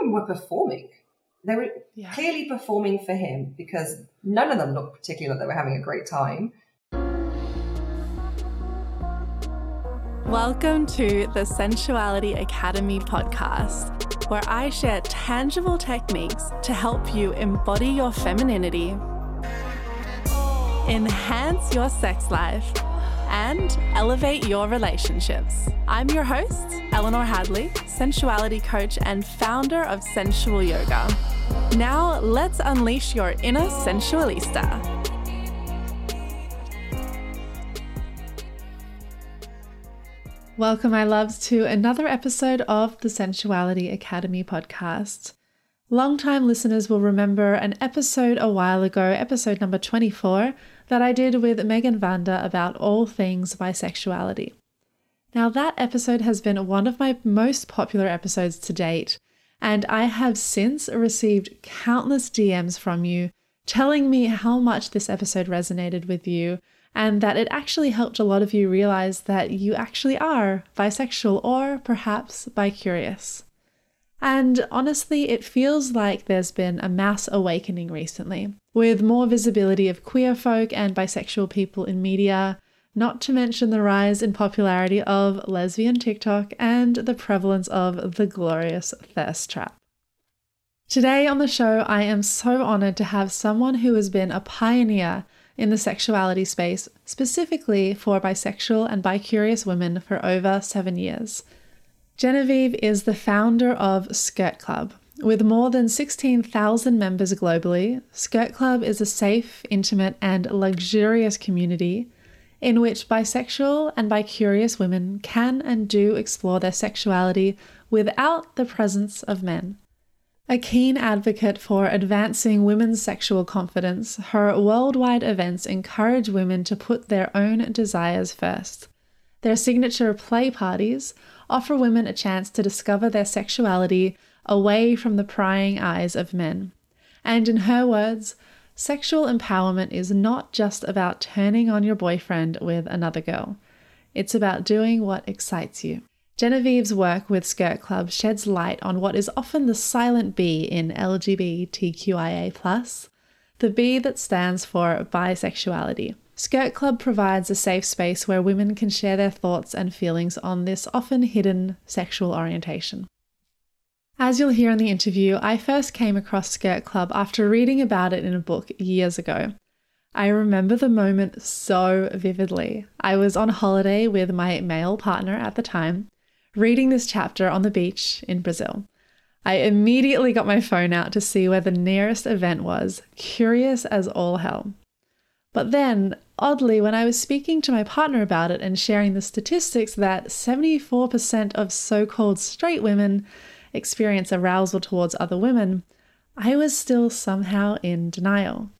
them were performing. They were yeah. clearly performing for him because none of them looked particularly like they were having a great time. Welcome to the Sensuality Academy podcast, where I share tangible techniques to help you embody your femininity, enhance your sex life, and elevate your relationships. I'm your host, Eleanor Hadley, sensuality coach and founder of Sensual Yoga. Now, let's unleash your inner sensualista. Welcome, my loves, to another episode of the Sensuality Academy podcast. Longtime listeners will remember an episode a while ago, episode number 24, that I did with Megan Vanda about all things bisexuality. Now, that episode has been one of my most popular episodes to date, and I have since received countless DMs from you telling me how much this episode resonated with you and that it actually helped a lot of you realize that you actually are bisexual or perhaps bicurious. And honestly, it feels like there's been a mass awakening recently, with more visibility of queer folk and bisexual people in media, not to mention the rise in popularity of lesbian TikTok and the prevalence of the glorious thirst trap. Today on the show, I am so honored to have someone who has been a pioneer in the sexuality space, specifically for bisexual and bicurious women for over seven years. Genevieve is the founder of Skirt Club. With more than 16,000 members globally, Skirt Club is a safe, intimate, and luxurious community in which bisexual and bicurious women can and do explore their sexuality without the presence of men. A keen advocate for advancing women's sexual confidence, her worldwide events encourage women to put their own desires first. Their signature play parties offer women a chance to discover their sexuality away from the prying eyes of men. And in her words, sexual empowerment is not just about turning on your boyfriend with another girl, it's about doing what excites you. Genevieve's work with Skirt Club sheds light on what is often the silent B in LGBTQIA, the B that stands for bisexuality. Skirt Club provides a safe space where women can share their thoughts and feelings on this often hidden sexual orientation. As you'll hear in the interview, I first came across Skirt Club after reading about it in a book years ago. I remember the moment so vividly. I was on holiday with my male partner at the time, reading this chapter on the beach in Brazil. I immediately got my phone out to see where the nearest event was, curious as all hell. But then, oddly, when I was speaking to my partner about it and sharing the statistics that 74% of so called straight women experience arousal towards other women, I was still somehow in denial.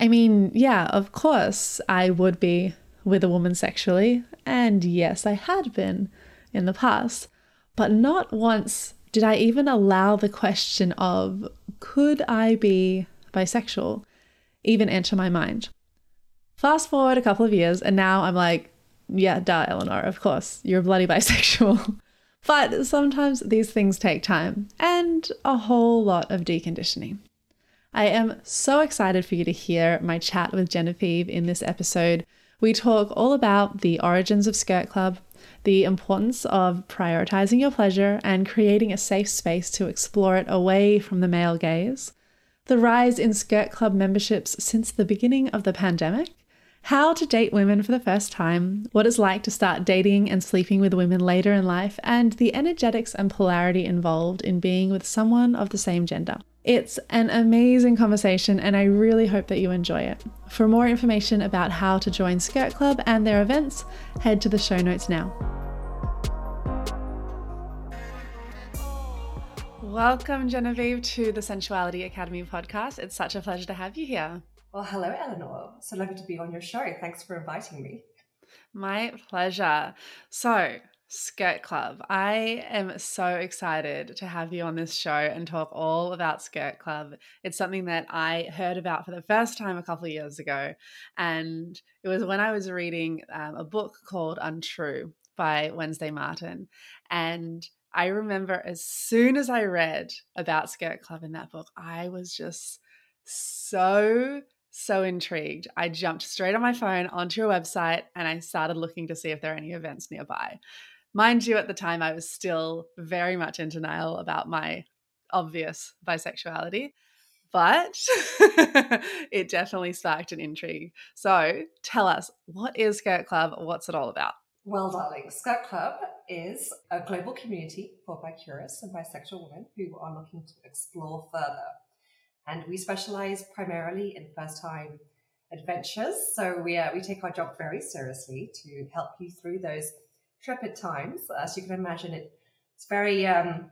I mean, yeah, of course, I would be with a woman sexually, and yes, I had been in the past, but not once did I even allow the question of could I be bisexual even enter my mind. Fast forward a couple of years, and now I'm like, yeah, duh, Eleanor, of course, you're bloody bisexual. but sometimes these things take time and a whole lot of deconditioning. I am so excited for you to hear my chat with Genevieve in this episode. We talk all about the origins of Skirt Club, the importance of prioritizing your pleasure and creating a safe space to explore it away from the male gaze, the rise in Skirt Club memberships since the beginning of the pandemic, how to date women for the first time, what it's like to start dating and sleeping with women later in life, and the energetics and polarity involved in being with someone of the same gender. It's an amazing conversation, and I really hope that you enjoy it. For more information about how to join Skirt Club and their events, head to the show notes now. Welcome, Genevieve, to the Sensuality Academy podcast. It's such a pleasure to have you here. Well, hello, Eleanor. So lovely to be on your show. Thanks for inviting me. My pleasure. So, Skirt Club. I am so excited to have you on this show and talk all about Skirt Club. It's something that I heard about for the first time a couple of years ago. And it was when I was reading um, a book called Untrue by Wednesday Martin. And I remember as soon as I read about Skirt Club in that book, I was just so so intrigued. I jumped straight on my phone onto your website and I started looking to see if there are any events nearby. Mind you, at the time, I was still very much in denial about my obvious bisexuality, but it definitely sparked an intrigue. So tell us, what is Skirt Club? What's it all about? Well, darling, Skirt Club is a global community for bi-curious and bisexual women who are looking to explore further and we specialize primarily in first time adventures. So we, uh, we take our job very seriously to help you through those trepid times. As you can imagine, it, it's very um,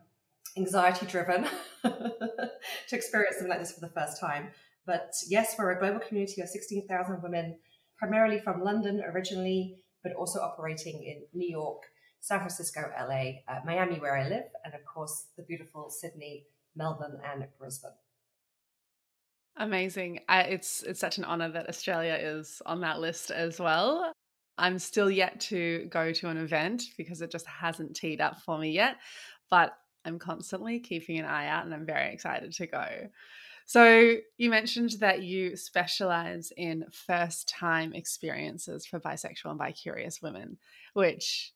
anxiety driven to experience something like this for the first time. But yes, we're a global community of 16,000 women, primarily from London originally, but also operating in New York, San Francisco, LA, uh, Miami, where I live, and of course the beautiful Sydney, Melbourne, and Brisbane. Amazing. I, it's it's such an honor that Australia is on that list as well. I'm still yet to go to an event because it just hasn't teed up for me yet, but I'm constantly keeping an eye out and I'm very excited to go. So, you mentioned that you specialize in first time experiences for bisexual and bicurious women, which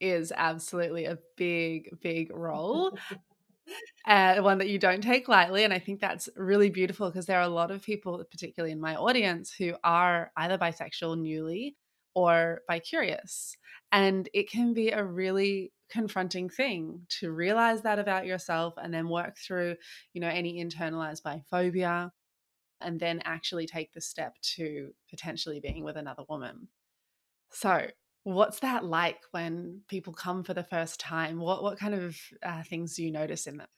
is absolutely a big, big role uh, one that you don't take lightly. And I think that's really beautiful because there are a lot of people, particularly in my audience, who are either bisexual newly or bi-curious. And it can be a really confronting thing to realize that about yourself and then work through, you know, any internalized biphobia and then actually take the step to potentially being with another woman. So, What's that like when people come for the first time? What what kind of uh, things do you notice in them?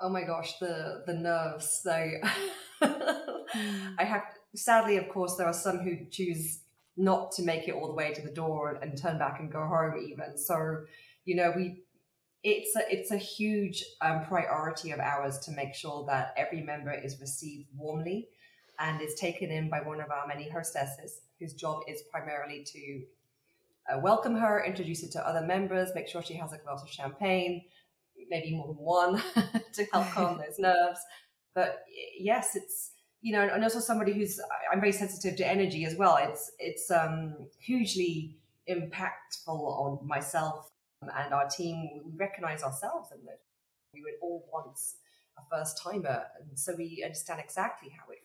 Oh my gosh, the the nerves. So mm. I have sadly, of course, there are some who choose not to make it all the way to the door and, and turn back and go home. Even so, you know, we it's a it's a huge um, priority of ours to make sure that every member is received warmly and is taken in by one of our many hostesses whose job is primarily to uh, welcome her, introduce her to other members, make sure she has a glass of champagne, maybe more than one to help calm those nerves. But yes, it's you know, and also somebody who's I'm very sensitive to energy as well. It's it's um, hugely impactful on myself and our team. We recognize ourselves in that we were all once a first timer, and so we understand exactly how it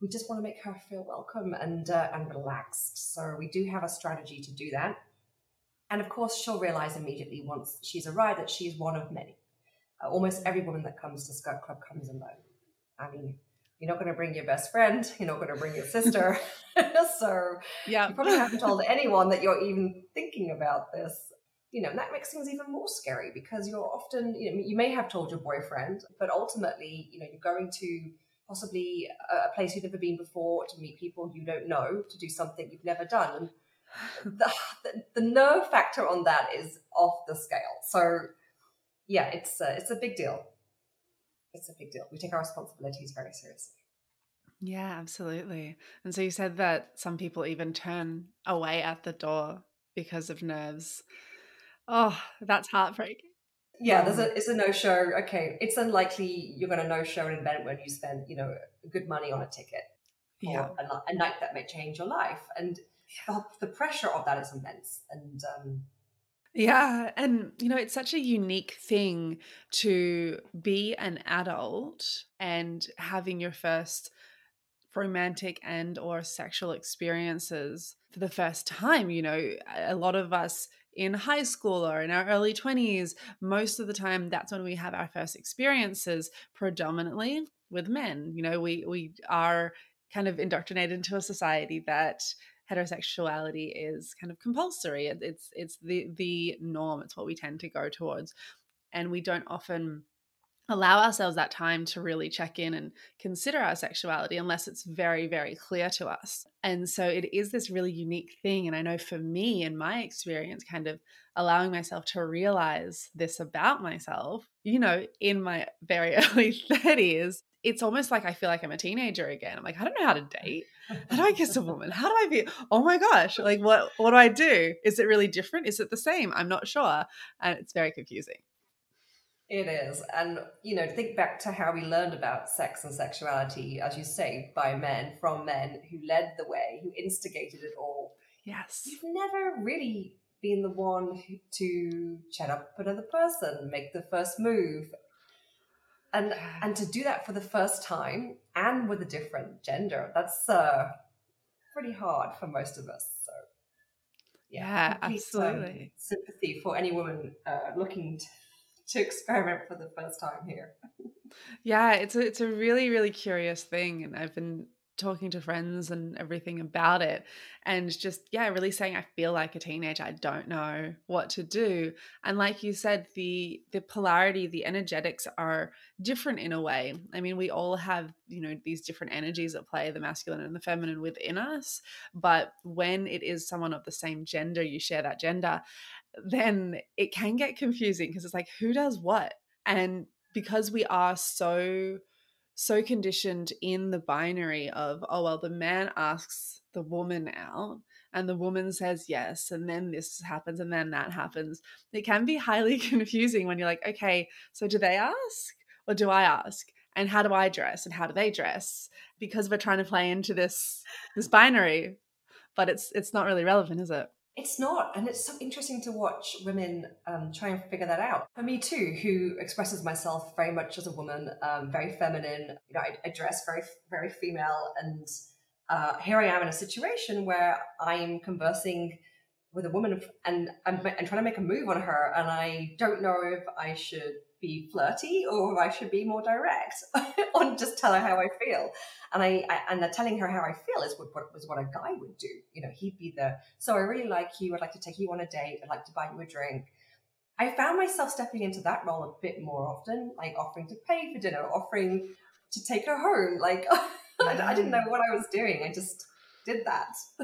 we just want to make her feel welcome and uh, and relaxed. So we do have a strategy to do that. And of course, she'll realize immediately once she's arrived that she's one of many. Uh, almost every woman that comes to Skirt Club comes alone. I mean, you're not going to bring your best friend. You're not going to bring your sister. so yeah, you probably haven't told anyone that you're even thinking about this. You know, and that makes things even more scary because you're often, you know, you may have told your boyfriend, but ultimately, you know, you're going to possibly a place you've never been before, to meet people you don't know, to do something you've never done. And the, the, the nerve factor on that is off the scale. So, yeah, it's a, it's a big deal. It's a big deal. We take our responsibilities very seriously. Yeah, absolutely. And so you said that some people even turn away at the door because of nerves. Oh, that's heartbreaking yeah, there's a it's a no show. Okay, it's unlikely you're going to no show an event when you spend you know good money on a ticket yeah. a, a, night that may change your life, and yeah. the, the, pressure of that is immense. And um, yeah, and you know it's such a unique thing to be an adult and having your first romantic and or sexual experiences for the first time you know a lot of us in high school or in our early 20s, most of the time that's when we have our first experiences, predominantly with men. You know, we we are kind of indoctrinated into a society that heterosexuality is kind of compulsory. It's it's the the norm. It's what we tend to go towards, and we don't often allow ourselves that time to really check in and consider our sexuality unless it's very very clear to us and so it is this really unique thing and i know for me in my experience kind of allowing myself to realize this about myself you know in my very early 30s it's almost like I feel like I'm a teenager again. I'm like, I don't know how to date. How do I kiss a woman? How do I be? Oh my gosh! Like, what? What do I do? Is it really different? Is it the same? I'm not sure, and it's very confusing. It is. And, you know, think back to how we learned about sex and sexuality, as you say, by men, from men who led the way, who instigated it all. Yes. You've never really been the one to chat up another person, make the first move. And and to do that for the first time and with a different gender, that's uh, pretty hard for most of us. So yeah, yeah absolutely. Um, sympathy for any woman uh, looking to to experiment for the first time here. Yeah, it's a, it's a really really curious thing, and I've been talking to friends and everything about it and just yeah really saying i feel like a teenager i don't know what to do and like you said the the polarity the energetics are different in a way i mean we all have you know these different energies at play the masculine and the feminine within us but when it is someone of the same gender you share that gender then it can get confusing because it's like who does what? And because we are so so conditioned in the binary of oh well the man asks the woman out and the woman says yes and then this happens and then that happens it can be highly confusing when you're like okay so do they ask or do i ask? And how do i dress and how do they dress? Because we're trying to play into this this binary but it's it's not really relevant is it it's not, and it's so interesting to watch women um, try and figure that out. For me too, who expresses myself very much as a woman, um, very feminine. You know, I, I, dress very, very female, and uh, here I am in a situation where I'm conversing with a woman and I'm, and trying to make a move on her, and I don't know if I should be flirty or I should be more direct on just tell her how I feel. And I, I and the telling her how I feel is what, what was what a guy would do. You know, he'd be the so I really like you. I'd like to take you on a date. I'd like to buy you a drink. I found myself stepping into that role a bit more often, like offering to pay for dinner, offering to take her home. Like I didn't know mm. what I was doing. I just did that.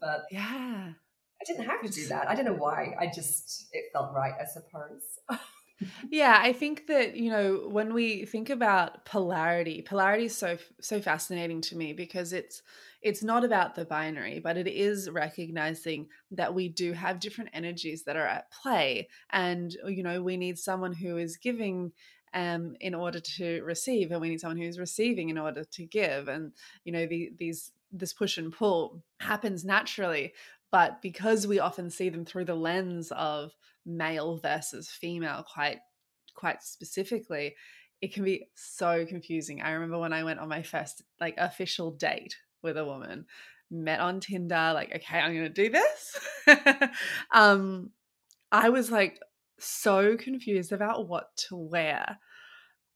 but yeah, I didn't have to do that. I don't know why. I just it felt right, I suppose yeah, I think that, you know, when we think about polarity, polarity is so so fascinating to me because it's it's not about the binary, but it is recognizing that we do have different energies that are at play and you know, we need someone who is giving um, in order to receive, and we need someone who's receiving in order to give. And you know, the, these this push and pull happens naturally, but because we often see them through the lens of male versus female quite quite specifically it can be so confusing. I remember when i went on my first like official date with a woman met on tinder like okay i'm gonna do this. Um i was like so confused about what to wear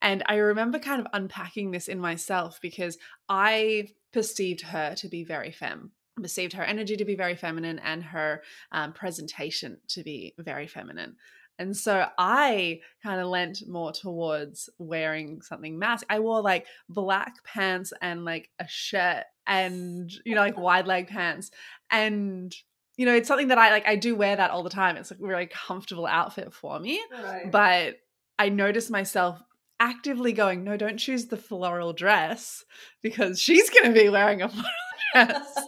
and i remember kind of unpacking this in myself because i perceived her to be very femme perceived her energy to be very feminine and her um, presentation to be very feminine. And so I kind of lent more towards wearing something masc. I wore like black pants and like a shirt and, you know, like wide leg pants. And, you know, it's something that I like, I do wear that all the time. It's like a really comfortable outfit for me. Right. But I noticed myself actively going, no, don't choose the floral dress because she's going to be wearing a floral dress.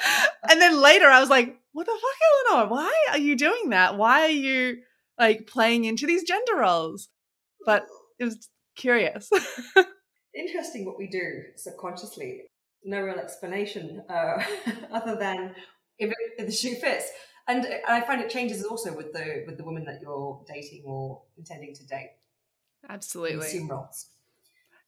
and then later I was like, what the fuck, Eleanor? Why are you doing that? Why are you like playing into these gender roles? But it was curious. Interesting what we do subconsciously. No real explanation uh, other than if, it, if the shoe fits. And I find it changes also with the with the woman that you're dating or intending to date. Absolutely. assume roles.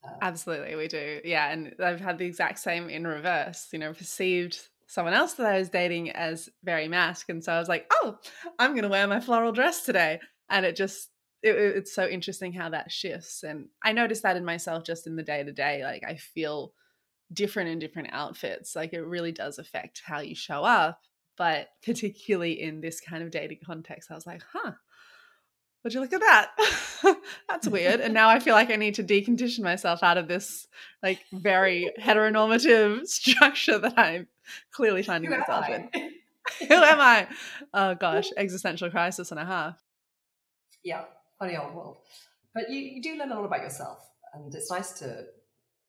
Uh, Absolutely, we do. Yeah, and I've had the exact same in reverse. You know, perceived someone else that I was dating as very masc. And so I was like, oh, I'm going to wear my floral dress today. And it just, it, it's so interesting how that shifts. And I noticed that in myself just in the day to day. Like I feel different in different outfits. Like it really does affect how you show up. But particularly in this kind of dating context, I was like, huh, would you look at that? That's weird. And now I feel like I need to decondition myself out of this like very heteronormative structure that I'm clearly finding Who myself in. Who am I? Oh gosh, existential crisis and a half. Yeah, funny old world. But you, you do learn a lot about yourself, and it's nice to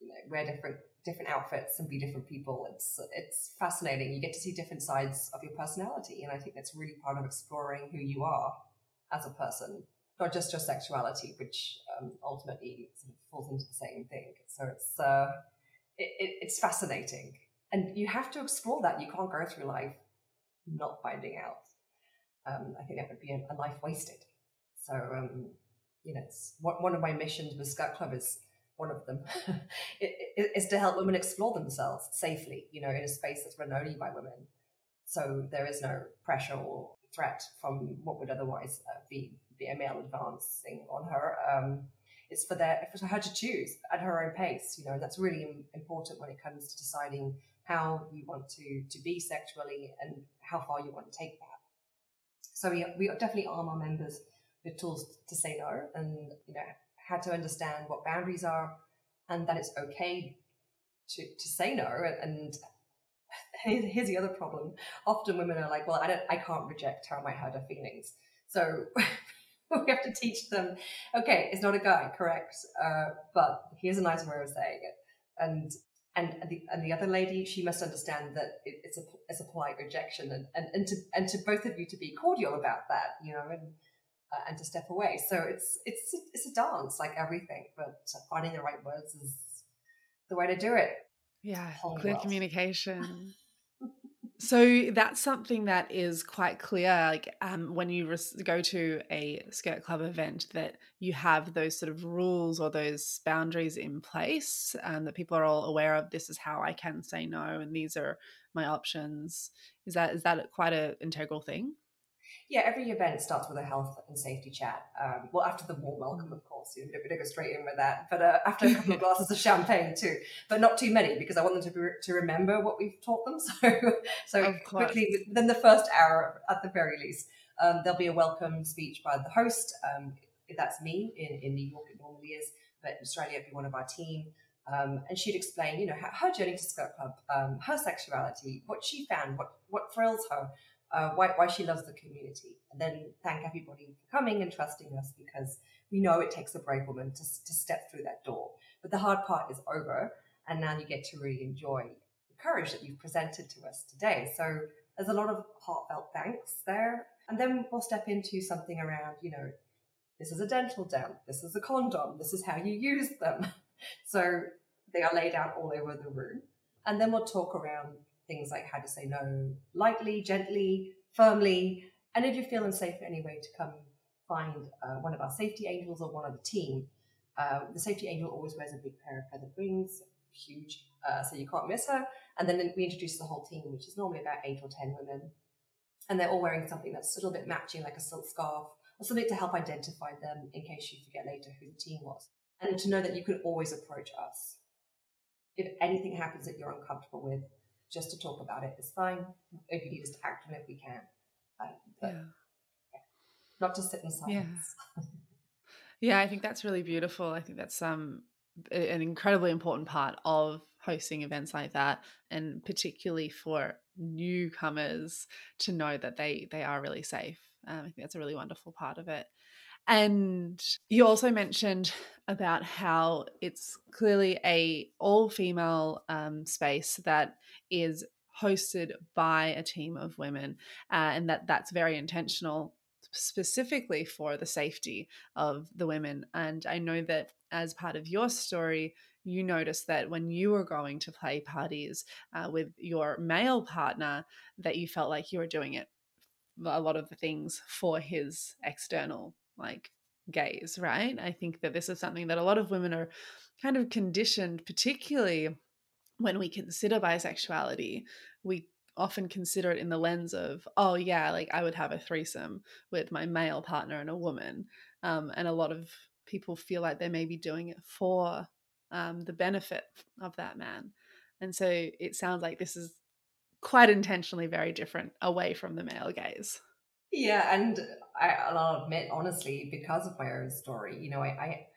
you know, wear different different outfits and be different people. It's it's fascinating. You get to see different sides of your personality, and I think that's really part of exploring who you are as a person, not just your sexuality, which um, ultimately sort of falls into the same thing. So it's uh, it, it, it's fascinating, and you have to explore that. You can't go through life not finding out. Um, I think that would be a, a life wasted. So um, you know, it's one of my missions with Skirt Club is one of them is to help women explore themselves safely, you know, in a space that's run only by women. So there is no pressure or threat from what would otherwise uh, be, a male advancing on her. Um, it's for their for her to choose at her own pace, you know, and that's really important when it comes to deciding how you want to to be sexually and how far you want to take that. So we we definitely arm our members with tools to say no, and you know how to understand what boundaries are, and that it's okay to to say no, and here's the other problem. Often women are like, well, I don't, I can't reject how I might hurt her feelings. So we have to teach them, okay, it's not a guy, correct? Uh, but here's a nice way of saying it. And and the, and the other lady, she must understand that it, it's a it's a polite rejection, and, and and to and to both of you to be cordial about that, you know, and uh, and to step away. So it's it's it's a dance like everything, but finding the right words is the way to do it. Yeah, clear communication. So that's something that is quite clear. Like um, when you res- go to a skirt club event, that you have those sort of rules or those boundaries in place, and that people are all aware of. This is how I can say no, and these are my options. Is that is that quite an integral thing? Yeah, every event starts with a health and safety chat. Um, well, after the warm welcome, of course, you know, we don't go straight in with that. But uh, after a couple of glasses of champagne too, but not too many because I want them to be, to remember what we've taught them. So, so quickly within the first hour, at the very least, um, there'll be a welcome speech by the host. Um, if that's me in, in New York, it normally is, but in Australia, it'd be one of our team. Um, and she'd explain, you know, her, her journey to Skirt Club, um, her sexuality, what she found, what what thrills her, uh, why, why she loves the community. And then thank everybody for coming and trusting us because we know it takes a brave woman to, to step through that door. But the hard part is over. And now you get to really enjoy the courage that you've presented to us today. So there's a lot of heartfelt thanks there. And then we'll step into something around, you know, this is a dental dam, this is a condom, this is how you use them. So they are laid out all over the room. And then we'll talk around things like how to say no lightly, gently, firmly. And if you're feeling safe in any way to come find uh, one of our safety angels or one of the team, uh, the safety angel always wears a big pair of feather wings, huge, uh, so you can't miss her. And then we introduce the whole team, which is normally about eight or ten women. And they're all wearing something that's a little bit matching, like a silk scarf, or something to help identify them in case you forget later who the team was. And to know that you can always approach us. If anything happens that you're uncomfortable with, just to talk about it is fine. If you need us to act on it, we can. Um, but, yeah. yeah. Not to sit in silence. Yeah. yeah, I think that's really beautiful. I think that's um an incredibly important part of hosting events like that and particularly for newcomers to know that they they are really safe um, i think that's a really wonderful part of it and you also mentioned about how it's clearly a all female um, space that is hosted by a team of women uh, and that that's very intentional specifically for the safety of the women. And i know that as part of your story you noticed that when you were going to play parties uh, with your male partner that you felt like you were doing it a lot of the things for his external like gaze right i think that this is something that a lot of women are kind of conditioned particularly when we consider bisexuality, we often consider it in the lens of, oh, yeah, like I would have a threesome with my male partner and a woman. Um, and a lot of people feel like they may be doing it for um, the benefit of that man. And so it sounds like this is quite intentionally very different away from the male gaze. Yeah, and I, I'll admit, honestly, because of my own story, you know, I, I,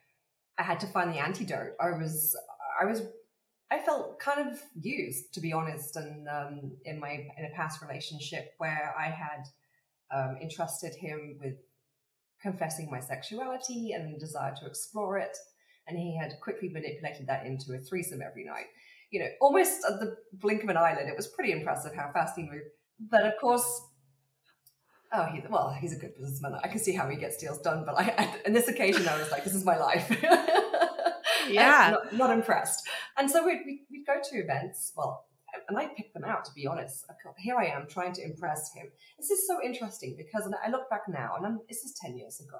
I had to find the antidote. I was, I was, I felt kind of used, to be honest, and um, in my in a past relationship where I had um, entrusted him with confessing my sexuality and desire to explore it, and he had quickly manipulated that into a threesome every night. You know, almost at the blink of an eyelid. It was pretty impressive how fast he moved. But of course, oh, he, well, he's a good businessman. I can see how he gets deals done. But I, I, on this occasion, I was like, this is my life. yeah. Not, not, impressed. And so we'd, we'd, we'd go to events. Well, and I picked them out, to be honest. Here I am trying to impress him. This is so interesting because I look back now, and I'm, this is 10 years ago.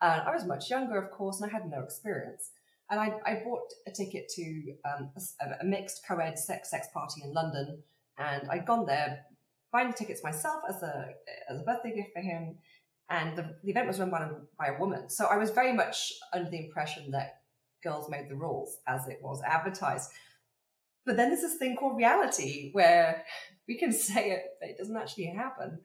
And I was much younger, of course, and I had no experience. And I, I bought a ticket to um, a, a, mixed co-ed sex sex party in London, and I'd gone there buying the tickets myself as a as a birthday gift for him. And the, the event was run by, by a woman, so I was very much under the impression that girls made the rules as it was advertised. But then there's this thing called reality where we can say it, but it doesn't actually happen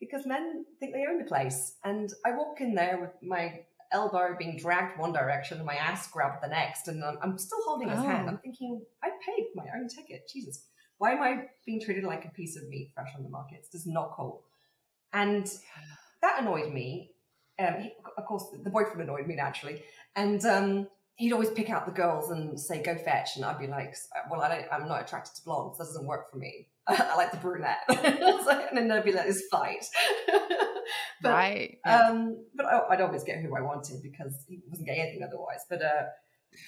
because men think they own the place. And I walk in there with my elbow being dragged one direction and my ass grabbed the next, and I'm, I'm still holding his oh. hand. I'm thinking, I paid my own ticket. Jesus, why am I being treated like a piece of meat fresh on the market? It's just not cool. And that annoyed me. Um, he, of course, the boyfriend annoyed me naturally. And um, he'd always pick out the girls and say, go fetch. And I'd be like, well, I am not attracted to blondes. That doesn't work for me. I like the brunette. and then there'd be like this fight. but, right. Yeah. Um, but I, would always get who I wanted because he wasn't getting anything otherwise. But, uh,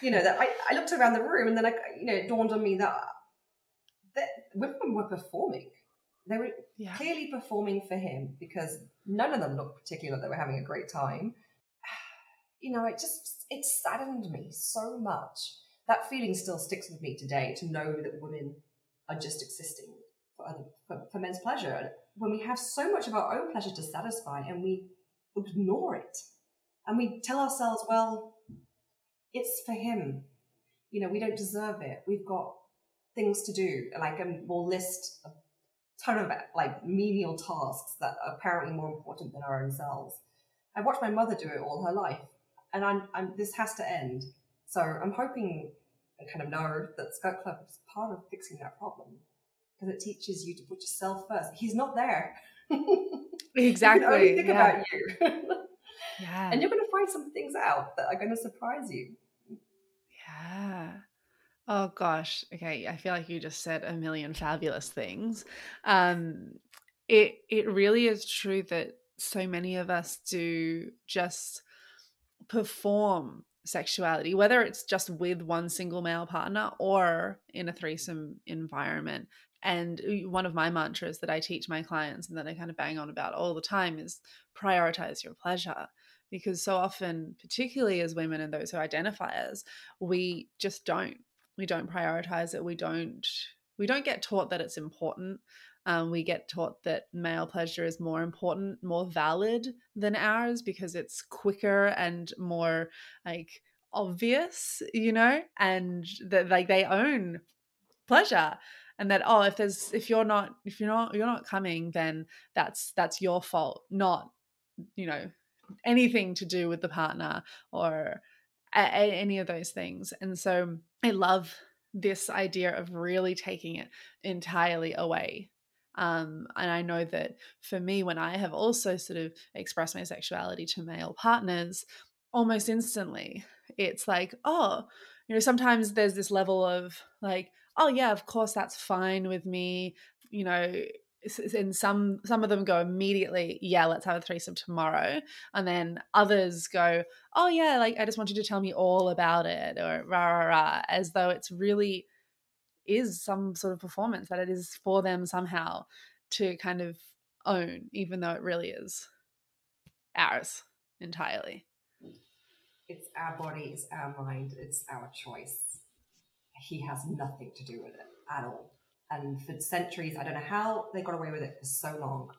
you know, that I, I looked around the room and then I, you know, it dawned on me that, that women were performing. They were yeah. clearly performing for him because none of them looked particular. They were having a great time. You know, it just, it saddened me so much. That feeling still sticks with me today to know that women are just existing for, other, for, for men's pleasure. When we have so much of our own pleasure to satisfy and we ignore it and we tell ourselves, well, it's for him. You know, we don't deserve it. We've got things to do. Like, and we'll list a ton of like menial tasks that are apparently more important than our own selves. I watched my mother do it all her life, and I'm, I'm this has to end. So I'm hoping and kind of know that Skirt Club is part of fixing that problem because it teaches you to put yourself first. He's not there. exactly. think yeah. about you. yeah. And you're going to find some things out that are going to surprise you. Yeah. Oh gosh. Okay. I feel like you just said a million fabulous things. Um, it it really is true that so many of us do just perform sexuality, whether it's just with one single male partner or in a threesome environment. And one of my mantras that I teach my clients and that I kind of bang on about all the time is prioritize your pleasure. Because so often, particularly as women and those who identify as, we just don't. We don't prioritize it. We don't we don't get taught that it's important. Um, we get taught that male pleasure is more important, more valid than ours because it's quicker and more like obvious, you know, and that like they own pleasure and that oh if there's if you're not if you're not you're not coming then that's that's your fault not you know anything to do with the partner or a, any of those things and so i love this idea of really taking it entirely away um, and I know that for me, when I have also sort of expressed my sexuality to male partners, almost instantly, it's like, oh, you know, sometimes there's this level of like, oh yeah, of course that's fine with me. You know, and some some of them go immediately yeah let's have a threesome tomorrow and then others go oh yeah like i just want you to tell me all about it or rah rah rah as though it's really is some sort of performance that it is for them somehow to kind of own, even though it really is ours entirely. It's our body, it's our mind, it's our choice. He has nothing to do with it at all. And for centuries, I don't know how they got away with it for so long.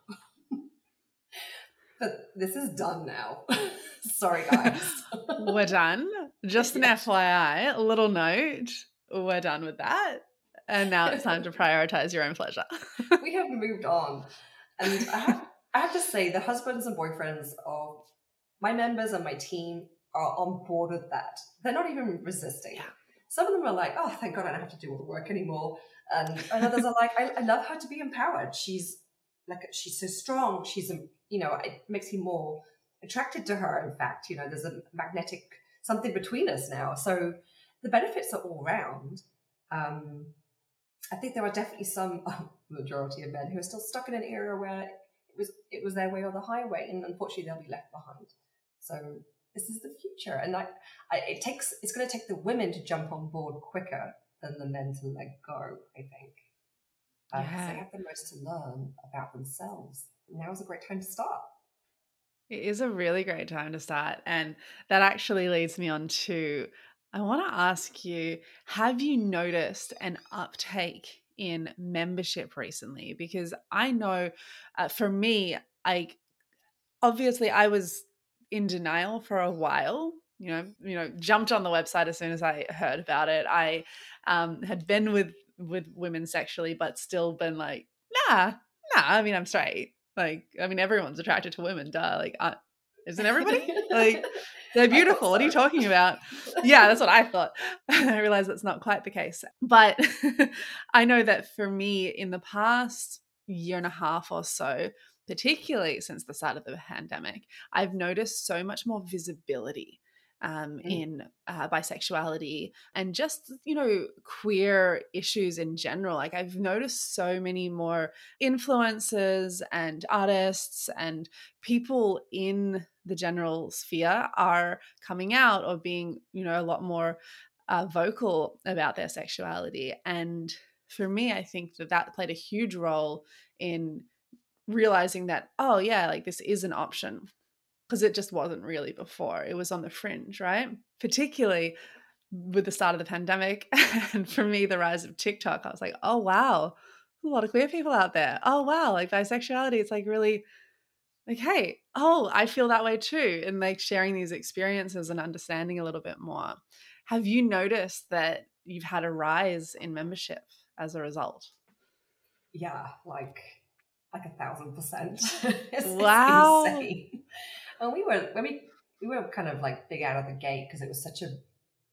but this is done now. Sorry, guys. we're done. Just an FYI, a little note. We're done with that and now it's time to prioritize your own pleasure. we have moved on. And I have, I have to say, the husbands and boyfriends of my members and my team are on board with that. They're not even resisting. Yeah. Some of them are like, oh, thank God I don't have to do all the work anymore. And, and others are like, I, I love her to be empowered. She's like, she's so strong. She's, you know, it makes me more attracted to her. In fact, you know, there's a magnetic something between us now. So the benefits are all round. Um, I think there are definitely some majority of men who are still stuck in an era where it was it was their way or the highway, and unfortunately they'll be left behind. So this is the future, and I, I it takes it's going to take the women to jump on board quicker than the men to let go. I think uh, yeah. they have the most to learn about themselves. Now is a great time to start. It is a really great time to start, and that actually leads me on to I want to ask you: Have you noticed an uptake in membership recently because I know uh, for me, I obviously I was in denial for a while. You know, you know, jumped on the website as soon as I heard about it. I um, had been with with women sexually, but still been like, nah, nah. I mean, I'm straight. Like, I mean, everyone's attracted to women. Duh. Like, uh, isn't everybody? like, they're beautiful. So. What are you talking about? Yeah, that's what I thought. I realized that's not quite the case. But I know that for me, in the past year and a half or so, particularly since the start of the pandemic, I've noticed so much more visibility um, mm. in uh, bisexuality and just you know queer issues in general like i've noticed so many more influencers and artists and people in the general sphere are coming out or being you know a lot more uh, vocal about their sexuality and for me i think that that played a huge role in realizing that oh yeah like this is an option because it just wasn't really before. It was on the fringe, right? Particularly with the start of the pandemic and for me the rise of TikTok. I was like, "Oh wow, a lot of queer people out there. Oh wow, like bisexuality it's like really like hey, oh, I feel that way too." And like sharing these experiences and understanding a little bit more. Have you noticed that you've had a rise in membership as a result? Yeah, like like a thousand percent. wow. And we were when we we were kind of like big out of the gate because it was such a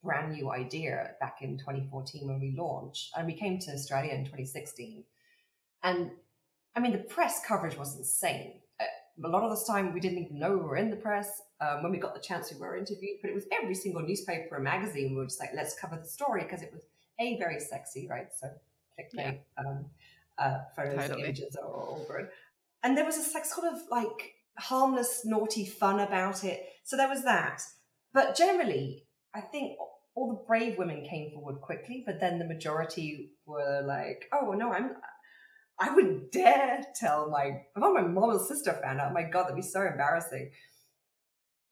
brand new idea back in 2014 when we launched, and we came to Australia in 2016. And I mean, the press coverage was insane. Uh, a lot of the time, we didn't even know we were in the press. Um, when we got the chance, we were interviewed, but it was every single newspaper and magazine. We were just like, let's cover the story because it was a very sexy, right? So clickbait yeah. um, uh, photos totally. and images are all good. And there was this like sort of like harmless, naughty fun about it. So there was that. But generally, I think all the brave women came forward quickly, but then the majority were like, "Oh no, I'm." I wouldn't dare tell my if my mom or sister found out. Oh my God, that'd be so embarrassing.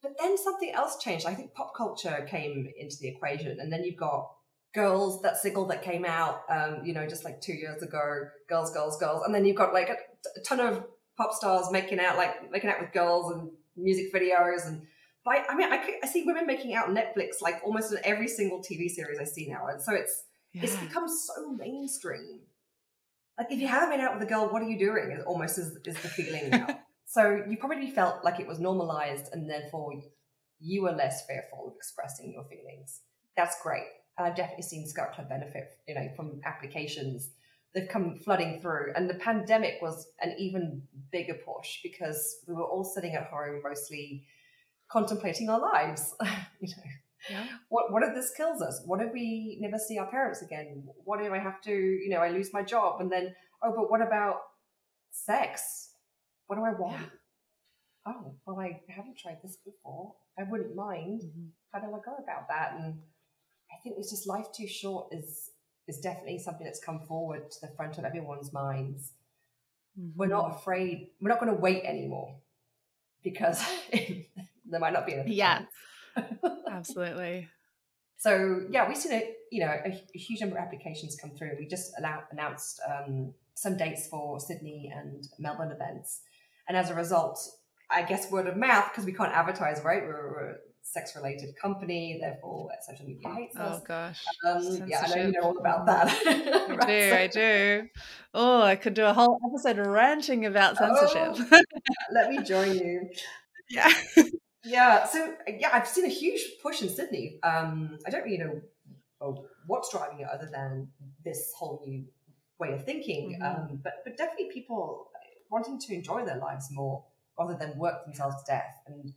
But then something else changed. I think pop culture came into the equation, and then you've got girls that single that came out, um, you know, just like two years ago. Girls, girls, girls, and then you've got like a, a ton of pop stars making out like making out with girls and music videos and but I, I mean I, I, see women making out Netflix like almost in every single TV series I see now. And so it's yeah. it's become so mainstream. Like if you haven't been out with a girl what are you doing? Is almost is, is the feeling now. So you probably felt like it was normalized and therefore you were less fearful of expressing your feelings. That's great I've definitely seen Skirt Club benefit you know from applications they've come flooding through. And the pandemic was an even bigger push because we were all sitting at home mostly contemplating our lives. you know, yeah. what what if this kills us? What if we never see our parents again? What if I have to, you know, I lose my job and then oh, but what about sex? What do I want? Yeah. Oh, well, I haven't tried this before. I wouldn't mind. Mm-hmm. How do I go about that? And I think it's just life too short is is definitely something that's come forward to the front of everyone's minds. Mm-hmm. We're not afraid. We're not going to wait anymore because there might not be enough. Yeah, absolutely. So yeah, we've seen a you know a, a, huge number of applications come through. We just announced um, some dates for Sydney and Melbourne events, and as a result, I guess word of mouth because we can't advertise right. We're, we're sex related company, therefore social media hates oh, us. Oh gosh. Um, yeah, I know you know all about that. I do, I do. Oh, I could do a whole episode ranting about censorship. Oh, let me join you. Yeah. Yeah. So yeah, I've seen a huge push in Sydney. Um, I don't really know oh, what's driving it other than this whole new way of thinking. Mm-hmm. Um, but but definitely people wanting to enjoy their lives more rather than work themselves to death and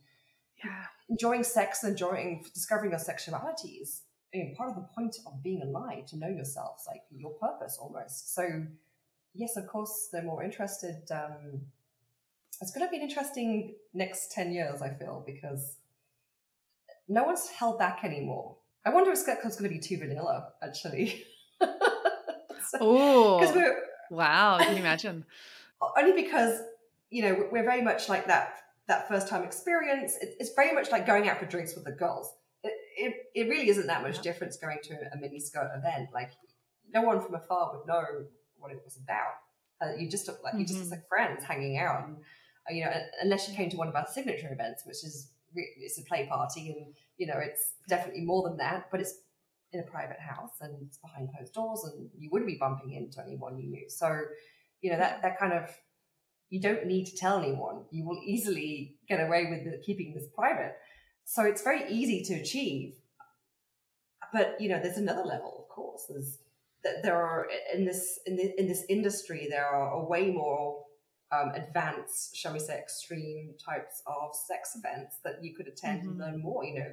yeah. Enjoying sex, enjoying discovering your sexualities. I mean, part of the point of being alive to know yourself, like your purpose almost. So yes, of course, they're more interested. Um, it's going to be an interesting next 10 years, I feel, because no one's held back anymore. I wonder if Skirt Club's going to be too vanilla, actually. oh, wow. Can you imagine? only because, you know, we're very much like that that first time experience. It's very much like going out for drinks with the girls. It, it, it really isn't that much difference going to a mini skirt event. Like, no one from afar would know what it was about. Uh, you just like you just mm-hmm. like friends hanging out and uh, you know, unless you came to one of our signature events, which is it's a play party, and you know, it's definitely more than that, but it's in a private house and it's behind closed doors, and you wouldn't be bumping into anyone you knew. So, you know, that that kind of you don't need to tell anyone. You will easily get away with the, keeping this private. So it's very easy to achieve. But you know, there's another level, of course. There's there are in this in, the, in this industry there are way more um, advanced, shall we say, extreme types of sex events that you could attend mm-hmm. and learn more. You know,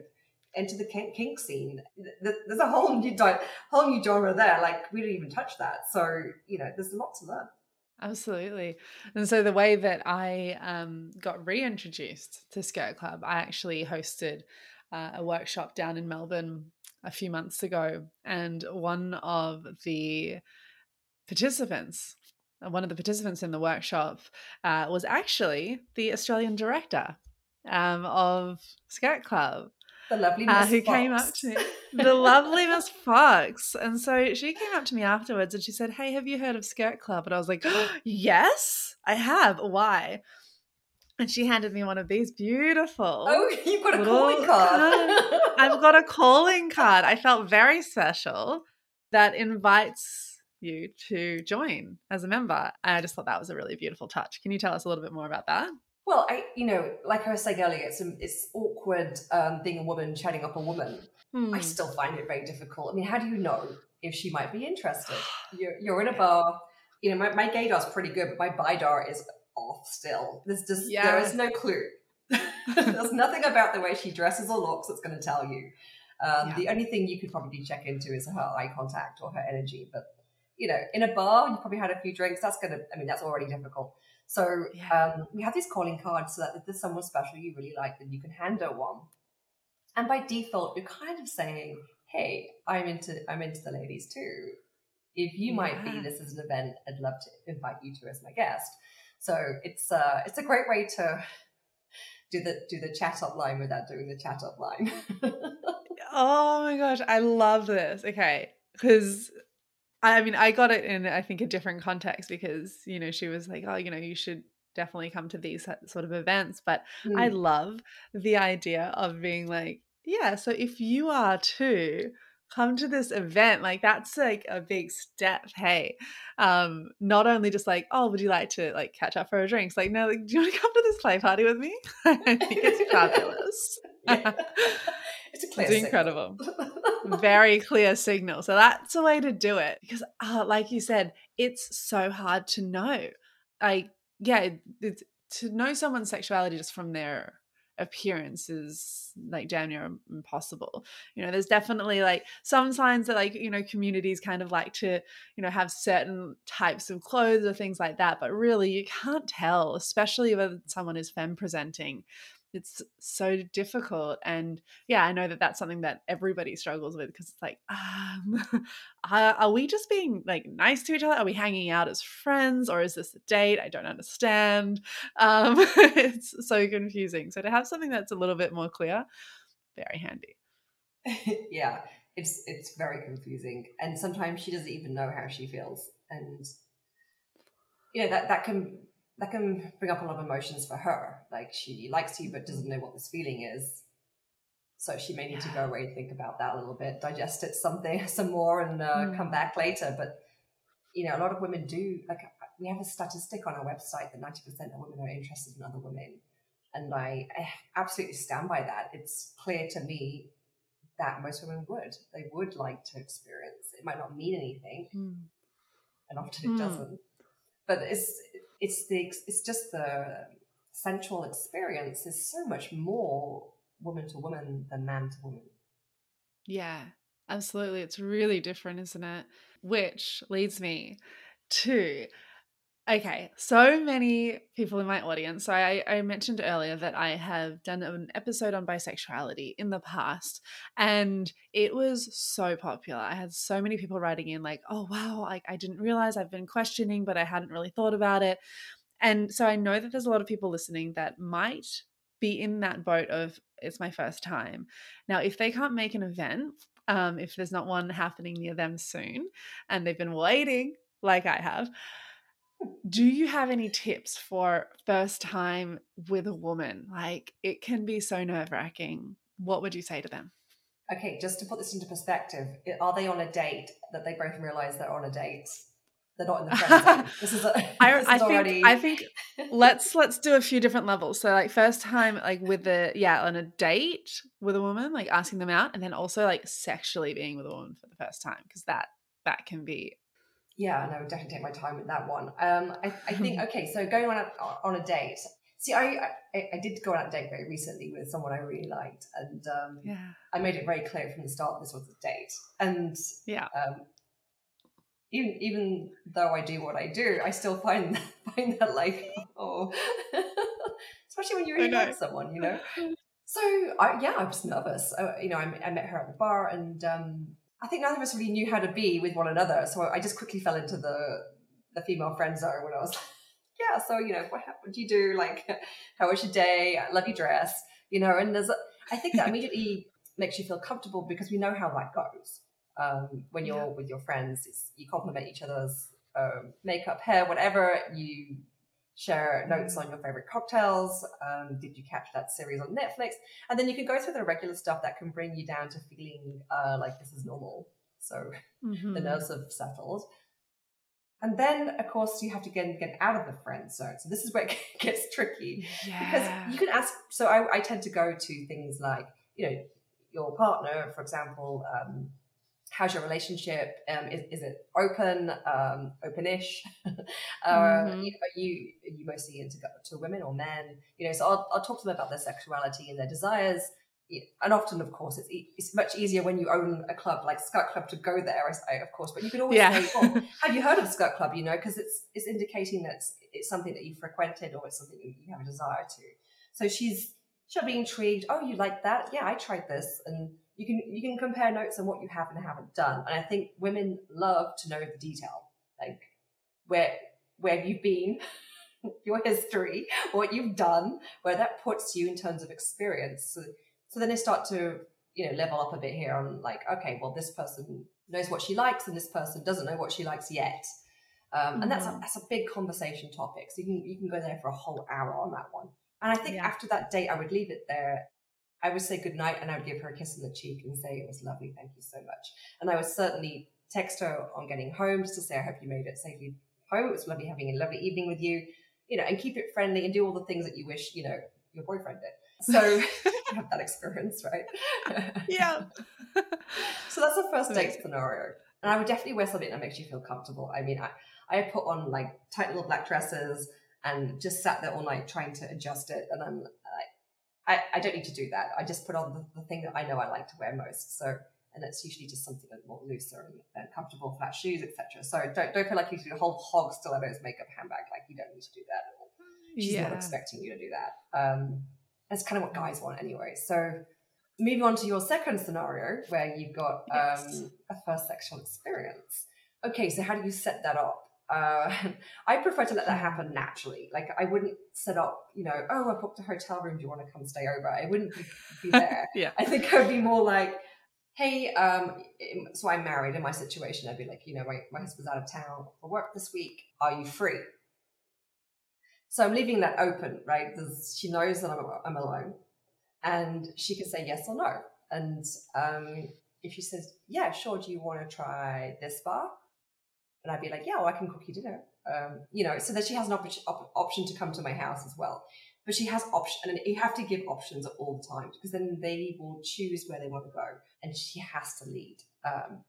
enter the kink, kink scene. There's a whole new whole new genre there. Like we didn't even touch that. So you know, there's a lot to learn. Absolutely. And so the way that I um, got reintroduced to Skirt Club, I actually hosted uh, a workshop down in Melbourne a few months ago, and one of the participants uh, one of the participants in the workshop uh, was actually the Australian director um, of Skirt Club. The lovely uh, who Fox. came up to me, the lovely Miss Fox, and so she came up to me afterwards and she said, "Hey, have you heard of Skirt Club?" And I was like, oh, "Yes, I have. Why?" And she handed me one of these beautiful. Oh, you've got a calling card. I've got a calling card. I felt very special that invites you to join as a member. And I just thought that was a really beautiful touch. Can you tell us a little bit more about that? Well, I, you know, like I was saying earlier, it's it's awkward um, being a woman chatting up a woman. Hmm. I still find it very difficult. I mean, how do you know if she might be interested? You're, you're in a bar. You know, my, my gaydar's pretty good, but my bidar is off still. There's just there is no clue. There's nothing about the way she dresses or looks that's going to tell you. Um, yeah. The only thing you could probably check into is her eye contact or her energy, but you know, in a bar, you probably had a few drinks. That's going to, I mean, that's already difficult. So um, we have these calling cards so that if there's someone special you really like, then you can hand her one. And by default, you're kind of saying, "Hey, I'm into I'm into the ladies too. If you yeah. might be this is an event, I'd love to invite you to as my guest." So it's uh it's a great way to do the do the chat up line without doing the chat up line. oh my gosh, I love this. Okay, because I mean, I got it in I think a different context because you know she was like, oh, you know, you should definitely come to these sort of events. But mm. I love the idea of being like, yeah, so if you are too, come to this event like that's like a big step hey um not only just like oh would you like to like catch up for a drink it's like no like, do you want to come to this play party with me i think it's fabulous it's a clear it's incredible very clear signal. So that's a way to do it because, uh, like you said, it's so hard to know. Like, yeah, to know someone's sexuality just from their appearance is like damn near impossible. You know, there's definitely like some signs that like, you know, communities kind of like to, you know, have certain types of clothes or things like that, but really you can't tell, especially when someone is femme presenting it's so difficult and yeah i know that that's something that everybody struggles with because it's like um, are, we just being like nice to each other? Are we hanging out as friends or is this a date? I don't understand. Um, it's so confusing. So to have something that's a little bit more clear very handy. Yeah it's it's very confusing and sometimes she doesn't even know how she feels and you know that that can that can bring up a lot of emotions for her. Like she likes you but doesn't know what this feeling is. So she may need to go away, and think about that a little bit, digest it something some more, and uh, mm. come back later. But you know, a lot of women do. Like we have a statistic on our website that ninety percent of women are interested in other women, and I, I absolutely stand by that. It's clear to me that most women would. They would like to experience. It might not mean anything, mm. and often it mm. doesn't. But it's it's the it's just the sensual experience is so much more woman to woman than man to woman. Yeah, absolutely. It's really different, isn't it? Which leads me to Okay, so many people in my audience. So I, I, mentioned earlier that I have done an episode on bisexuality in the past, and it was so popular. I had so many people writing in, like, "Oh wow, like I didn't realize I've been questioning, but I hadn't really thought about it." And so I know that there's a lot of people listening that might be in that boat of it's my first time. Now, if they can't make an event, um, if there's not one happening near them soon, and they've been waiting, like I have do you have any tips for first time with a woman? Like it can be so nerve wracking. What would you say to them? Okay, just to put this into perspective, are they on a date that they both realize they're on a date? They're not in the friend zone. This is, a, I, I think already... I think let's let's do a few different levels. So like first time like with the yeah on a date with a woman, like asking them out, and then also like sexually being with a woman for the first time because that that can be yeah, and I would definitely take my time with that one. Um, I, I think okay, so going on a, on a date. See, I, I, I did go on a date very recently with someone I really liked, and um, yeah. I made it very clear from the start this was a date. And yeah, um, even even though I do what I do, I still find find that like oh, especially when you really like someone, you know. So I, yeah, I was nervous. I, you know, I, I met her at the bar, and um, I think neither of us really knew how to be with one another. So I just quickly fell into the the female friend zone when I was like, yeah, so you know, what, what do you do? Like, how was your day? I love your dress, you know. And there's, a, I think that immediately makes you feel comfortable because we know how that goes. Um, when you're yeah. with your friends, you compliment each other's um, makeup, hair, whatever. You share notes on your favorite cocktails. Um, did you catch that series on Netflix? And then you can go through the regular stuff that can bring you down to feeling uh, like this is normal. So mm-hmm. the nerves have settled. And then, of course, you have to get, get out of the friend zone. So this is where it gets tricky yeah. because you can ask. So I, I, tend to go to things like, you know, your partner, for example, um, how's your relationship? Um, is, is it open, um, openish? uh, mm-hmm. you know, are you are you mostly into to women or men? You know, so I'll, I'll talk to them about their sexuality and their desires. And often, of course, it's it's much easier when you own a club like Skirt Club to go there, of course. But you can always yeah. say, "Oh, have you heard of Skirt Club?" You know, because it's it's indicating that it's, it's something that you frequented or it's something that you have a desire to. So she's she'll be intrigued. Oh, you like that? Yeah, I tried this, and you can you can compare notes on what you have and haven't done. And I think women love to know the detail, like where where you've been, your history, what you've done, where that puts you in terms of experience. So, so then they start to you know level up a bit here on like okay, well this person knows what she likes and this person doesn't know what she likes yet. Um, mm-hmm. And that's a, mm-hmm. that's a big conversation topic. So you can you can go there for a whole hour on that one. And I think yeah. after that date, I would leave it there I would say goodnight and I would give her a kiss on the cheek and say it was lovely, thank you so much. And I would certainly text her on getting home just to say I hope you made it safely home. It was lovely having a lovely evening with you, you know, and keep it friendly and do all the things that you wish, you know, your boyfriend did. So have that experience, right? yeah. so that's the first date scenario. And I would definitely wear something that makes you feel comfortable. I mean, I, I put on like tight little black dresses and just sat there all night trying to adjust it. And I'm I, I don't need to do that. I just put on the, the thing that I know I like to wear most. So, and it's usually just something a more looser and, and comfortable, flat shoes, etc. So don't don't feel like you need to do a whole hog stilettos makeup handbag. Like you don't need to do that. at all. She's yeah. not expecting you to do that. Um, that's kind of what guys want anyway. So moving on to your second scenario where you've got um, yes. a first sexual experience. Okay, so how do you set that up? Uh, I prefer to let that happen naturally. Like I wouldn't set up, you know, oh, I booked a hotel room. Do you want to come stay over? I wouldn't be, be there. yeah. I think I'd be more like, hey, um, so I'm married in my situation. I'd be like, you know, my, my husband's out of town for work this week. Are you free? So I'm leaving that open, right? Because she knows that I'm, I'm alone and she can say yes or no. And um, if she says, "Yeah, sure," do you want to try this bar? And I'd be like, "Yeah, well, I can cook you dinner." Um, you know, so that she has an op- op- option to come to my house as well. But she has option, and you have to give options all the time because then they will choose where they want to go, and she has to lead um,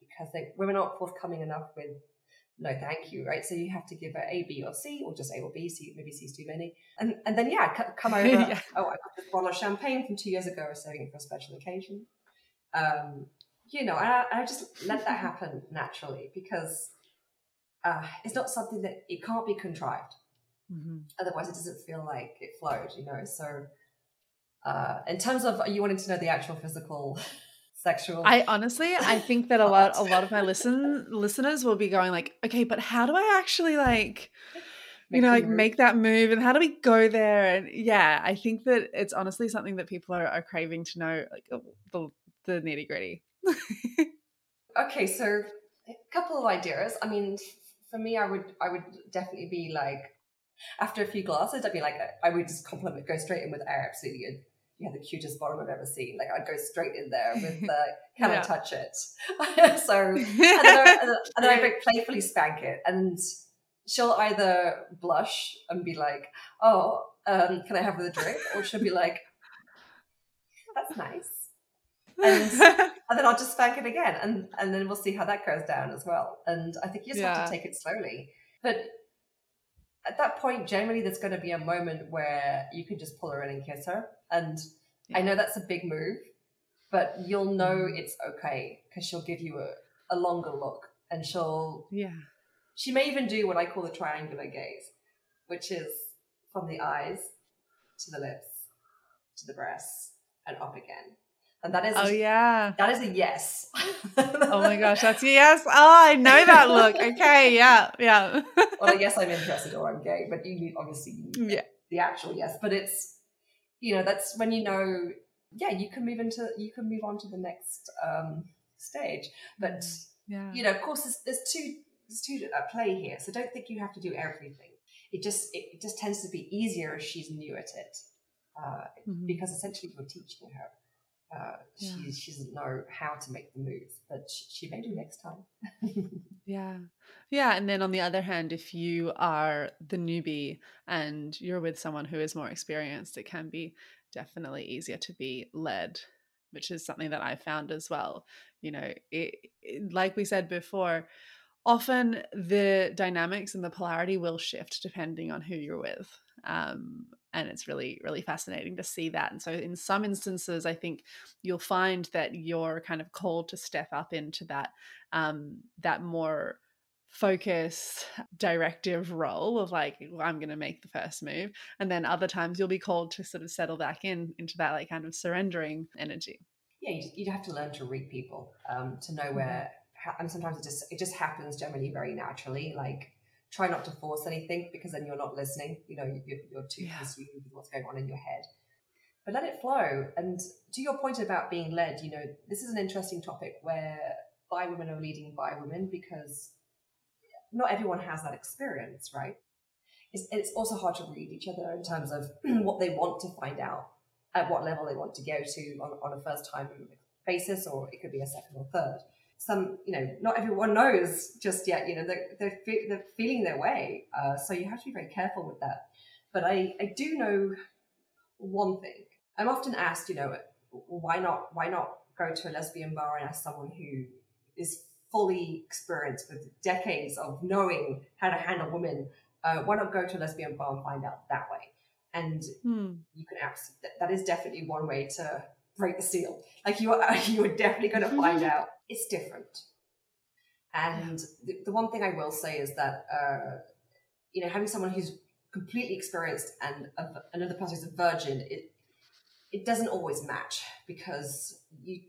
because they, women aren't forthcoming enough with no thank you right so you have to give her a b or c or just a or b c maybe C's too many and and then yeah c- come over yeah. oh i got this bottle of champagne from two years ago or saving it for a special occasion um you know I, I just let that happen naturally because uh, it's not something that it can't be contrived mm-hmm. otherwise it doesn't feel like it flowed you know so uh, in terms of you wanting to know the actual physical sexual. I honestly, I think that a lot, a lot of my listen listeners will be going like, okay, but how do I actually like, make you know, like move. make that move, and how do we go there? And yeah, I think that it's honestly something that people are, are craving to know, like oh, the the nitty gritty. okay, so a couple of ideas. I mean, for me, I would, I would definitely be like. After a few glasses, I'd be like, I would just compliment, go straight in with I absolutely you had the cutest bottom I've ever seen. Like I'd go straight in there with the can yeah. I touch it? so and then, I, and then I would playfully spank it, and she'll either blush and be like, "Oh, um, can I have a drink?" or she'll be like, "That's nice." And, and then I'll just spank it again, and and then we'll see how that goes down as well. And I think you just yeah. have to take it slowly, but at that point, generally, there's going to be a moment where you can just pull her in and kiss her. And yeah. I know that's a big move, but you'll know mm. it's okay because she'll give you a, a longer look and she'll. Yeah. She may even do what I call the triangular gaze, which is from the eyes to the lips to the breasts and up again. And that is Oh yeah. That is a yes. oh my gosh, that's a yes. Oh, I know that look. Okay, yeah, yeah. well, I guess I'm interested or I'm gay, but you need obviously you need yeah. the actual yes. But it's you know, that's when you know, yeah, you can move into you can move on to the next um stage. But yeah. you know, of course there's, there's two there's two at play here. So don't think you have to do everything. It just it, just tends to be easier if she's new at it. Uh, mm-hmm. because essentially you're teaching her uh, yeah. she, she doesn't know how to make the move, but she, she may do next time. yeah. Yeah. And then on the other hand, if you are the newbie and you're with someone who is more experienced, it can be definitely easier to be led, which is something that I found as well. You know, it, it, like we said before, often the dynamics and the polarity will shift depending on who you're with. Um, and it's really really fascinating to see that and so in some instances i think you'll find that you're kind of called to step up into that um, that more focused directive role of like well, i'm going to make the first move and then other times you'll be called to sort of settle back in into that like kind of surrendering energy yeah you'd have to learn to read people um, to know mm-hmm. where and sometimes it just it just happens generally very naturally like try not to force anything because then you're not listening. You know, you're, you're too yeah. consumed with what's going on in your head. But let it flow. And to your point about being led, you know, this is an interesting topic where bi women are leading bi women because not everyone has that experience, right? It's, it's also hard to read each other in terms of what they want to find out, at what level they want to go to on, on a first time basis, or it could be a second or third some, you know, not everyone knows just yet, you know, they're, they're, they're feeling their way. Uh, so you have to be very careful with that. But I, I do know one thing. I'm often asked, you know, why not, why not go to a lesbian bar and ask someone who is fully experienced with decades of knowing how to handle women? Uh, why not go to a lesbian bar and find out that way? And hmm. you can ask, that, that is definitely one way to break the seal. Like you are, you are definitely going to find out it's different. And the, the, one thing I will say is that, uh, you know, having someone who's completely experienced and a, another person who's a virgin, it it doesn't always match because you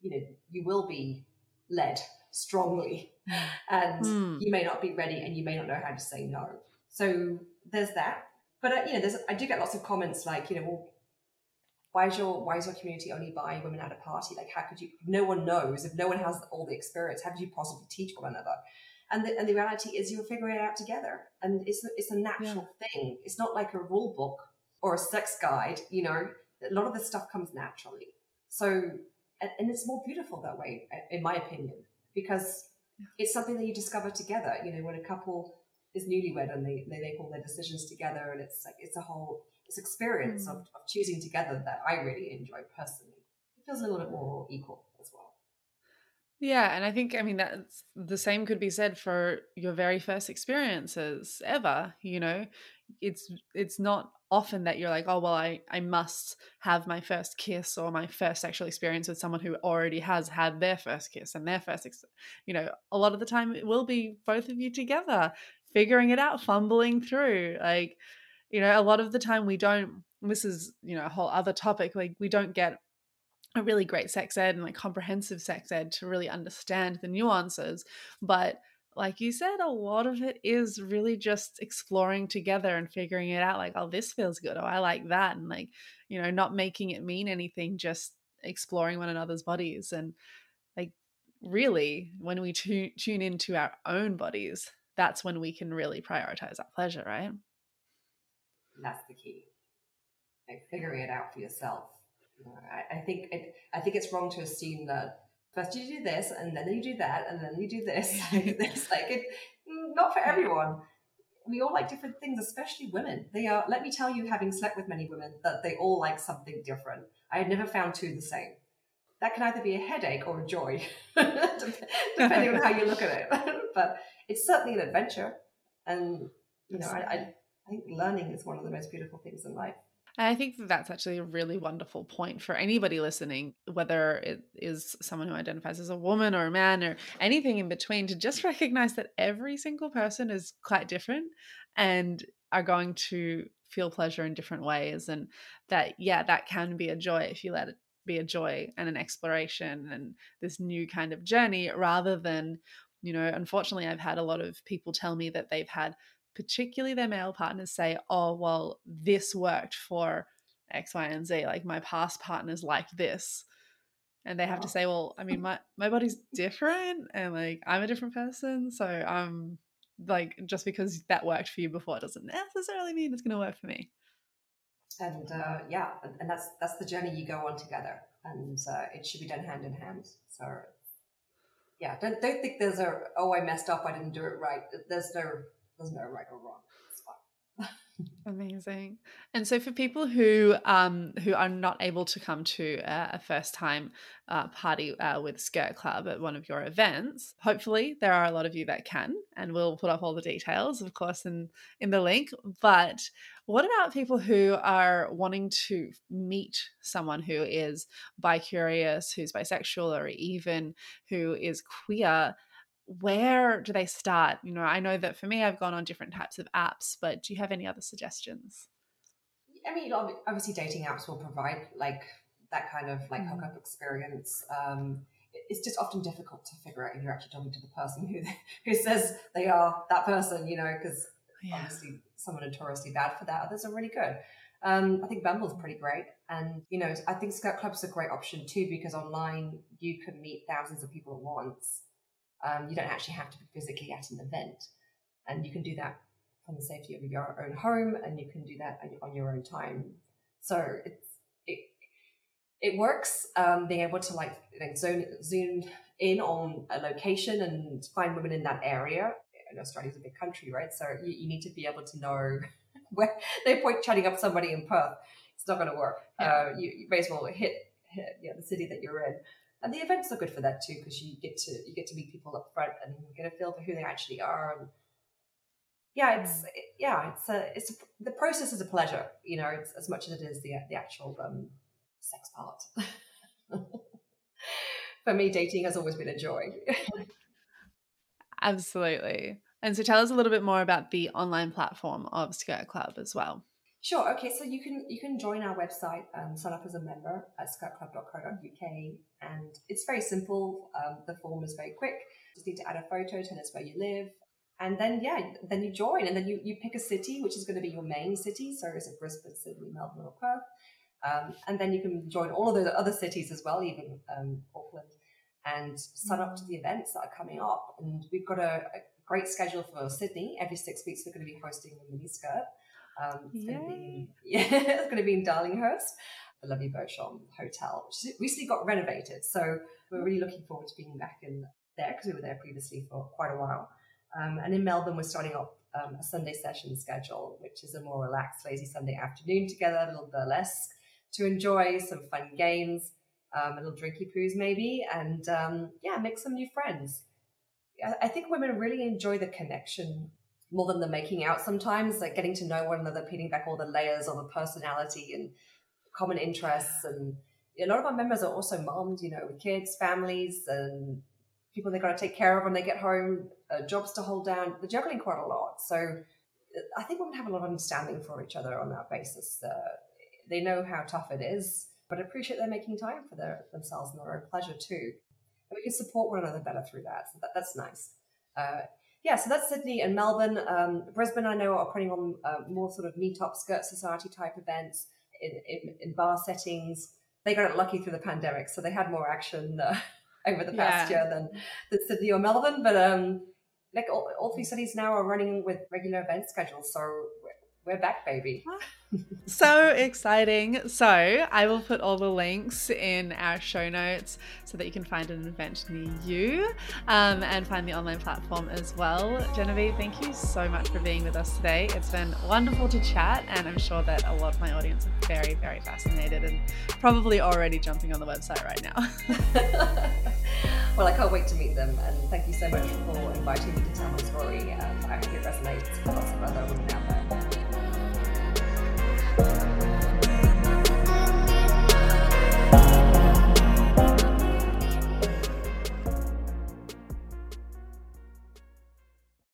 you know you will be led strongly, and mm. you may not be ready, and you may not know how to say no. So there's that. But uh, you know, there's I do get lots of comments like, you know, well, why is your why is your community only buying women at a party? Like, how could you? No one knows. If no one has all the experience, how could you possibly teach one another? And the, and the reality is, you're figuring it out together, and it's it's a natural yeah. thing. It's not like a rule book or a sex guide. You know, a lot of this stuff comes naturally. So, and, and it's more beautiful that way, in my opinion, because it's something that you discover together. You know, when a couple is newlywed and they, they make all their decisions together, and it's like it's a whole this experience mm. of, of choosing together that I really enjoy personally. It feels a little bit more equal as well. Yeah, and I think I mean that's the same could be said for your very first experiences ever, you know. It's it's not often that you're like, "Oh, well, I I must have my first kiss or my first sexual experience with someone who already has had their first kiss and their first ex-. you know, a lot of the time it will be both of you together figuring it out, fumbling through. Like you know a lot of the time we don't this is you know a whole other topic like we don't get a really great sex ed and like comprehensive sex ed to really understand the nuances but like you said a lot of it is really just exploring together and figuring it out like oh this feels good oh i like that and like you know not making it mean anything just exploring one another's bodies and like really when we tune tune into our own bodies that's when we can really prioritize our pleasure right that's the key. Like figuring it out for yourself. I, I, think it, I think it's wrong to assume that first you do this and then you do that and then you do this. it's. Like it, not for everyone. We all like different things, especially women. They are. Let me tell you, having slept with many women, that they all like something different. I had never found two the same. That can either be a headache or a joy, depending on how you look at it. but it's certainly an adventure, and you know, I, I I think learning is one of the most beautiful things in life. I think that that's actually a really wonderful point for anybody listening, whether it is someone who identifies as a woman or a man or anything in between, to just recognize that every single person is quite different and are going to feel pleasure in different ways. And that, yeah, that can be a joy if you let it be a joy and an exploration and this new kind of journey rather than, you know, unfortunately, I've had a lot of people tell me that they've had particularly their male partners say, oh, well, this worked for X, Y, and Z. Like my past partners like this. And they have to say, well, I mean, my, my body's different and like I'm a different person. So I'm like, just because that worked for you before doesn't necessarily mean it's going to work for me. And uh, yeah, and that's that's the journey you go on together, and uh, it should be done hand in hand. So yeah, don't don't think there's a oh I messed up, I didn't do it right. There's no there's no right or wrong. It's fine. Amazing. And so, for people who um, who are not able to come to a, a first time uh, party uh, with Skirt Club at one of your events, hopefully there are a lot of you that can, and we'll put up all the details, of course, in in the link. But what about people who are wanting to meet someone who is bi curious, who's bisexual, or even who is queer? Where do they start? You know, I know that for me, I've gone on different types of apps, but do you have any other suggestions? I mean, obviously, dating apps will provide like that kind of like mm. hookup experience. Um, it's just often difficult to figure out if you're actually talking to the person who who says they are that person. You know, because yeah. obviously some are notoriously bad for that. Others are really good. Um, I think Bumble's pretty great, and you know, I think Skirt Club's a great option too because online you can meet thousands of people at once. Um, you don't actually have to be physically at an event. And you can do that from the safety of your own home and you can do that on your own time. So it's, it, it works um, being able to like, like zone, zoom in on a location and find women in that area. And Australia's a big country, right? So you, you need to be able to know where they point chatting up somebody in Perth. It's not going to work. Yeah. Uh, you, you may as well hit, hit yeah, the city that you're in and the events are good for that too because you get to you get to meet people up front and you get a feel for who they actually are and yeah it's it, yeah it's a it's a, the process is a pleasure you know it's as much as it is the the actual um, sex part. For me dating has always been a joy. Absolutely. And so tell us a little bit more about the online platform of skirt club as well Sure. Okay. So you can you can join our website, um, sign up as a member at skirtclub.co.uk, and it's very simple. Um, the form is very quick. You just need to add a photo, tell us where you live, and then yeah, then you join, and then you you pick a city, which is going to be your main city. So is it Brisbane, Sydney, Melbourne, or Perth? Um, and then you can join all of the other cities as well, even um, Auckland, and sign up to the events that are coming up. And we've got a, a great schedule for Sydney. Every six weeks, we're going to be hosting the mini skirt. Um, it's going to be yeah, it's going to be in Darlinghurst. the Le Vieux-Beauchamp Hotel, which recently got renovated. So we're really looking forward to being back in there because we were there previously for quite a while. Um, and in Melbourne, we're starting up um, a Sunday session schedule, which is a more relaxed, lazy Sunday afternoon together, a little burlesque to enjoy, some fun games, um, a little drinky poos maybe, and um, yeah, make some new friends. I think women really enjoy the connection more than the making out sometimes, like getting to know one another, peeling back all the layers of the personality and common interests. And a lot of our members are also moms, you know, with kids, families, and people they've got to take care of when they get home, uh, jobs to hold down. They're juggling quite a lot. So I think women have a lot of understanding for each other on that basis. Uh, they know how tough it is, but appreciate them making time for their, themselves and their own pleasure too. And we can support one another better through that. So that, that's nice. Uh, yeah, so that's Sydney and Melbourne. Um, Brisbane, I know, are putting on uh, more sort of meet-up skirt society type events in, in, in, bar settings. They got it lucky through the pandemic, so they had more action uh, over the past yeah. year than, than Sydney or Melbourne. But um, like all, all three cities now are running with regular event schedules, so we're, back, baby so exciting. So, I will put all the links in our show notes so that you can find an event near you um, and find the online platform as well. Genevieve, thank you so much for being with us today. It's been wonderful to chat, and I'm sure that a lot of my audience are very, very fascinated and probably already jumping on the website right now. well, I can't wait to meet them, and thank you so much for inviting me to tell my story. Um, I hope it resonates for lots of other women out there.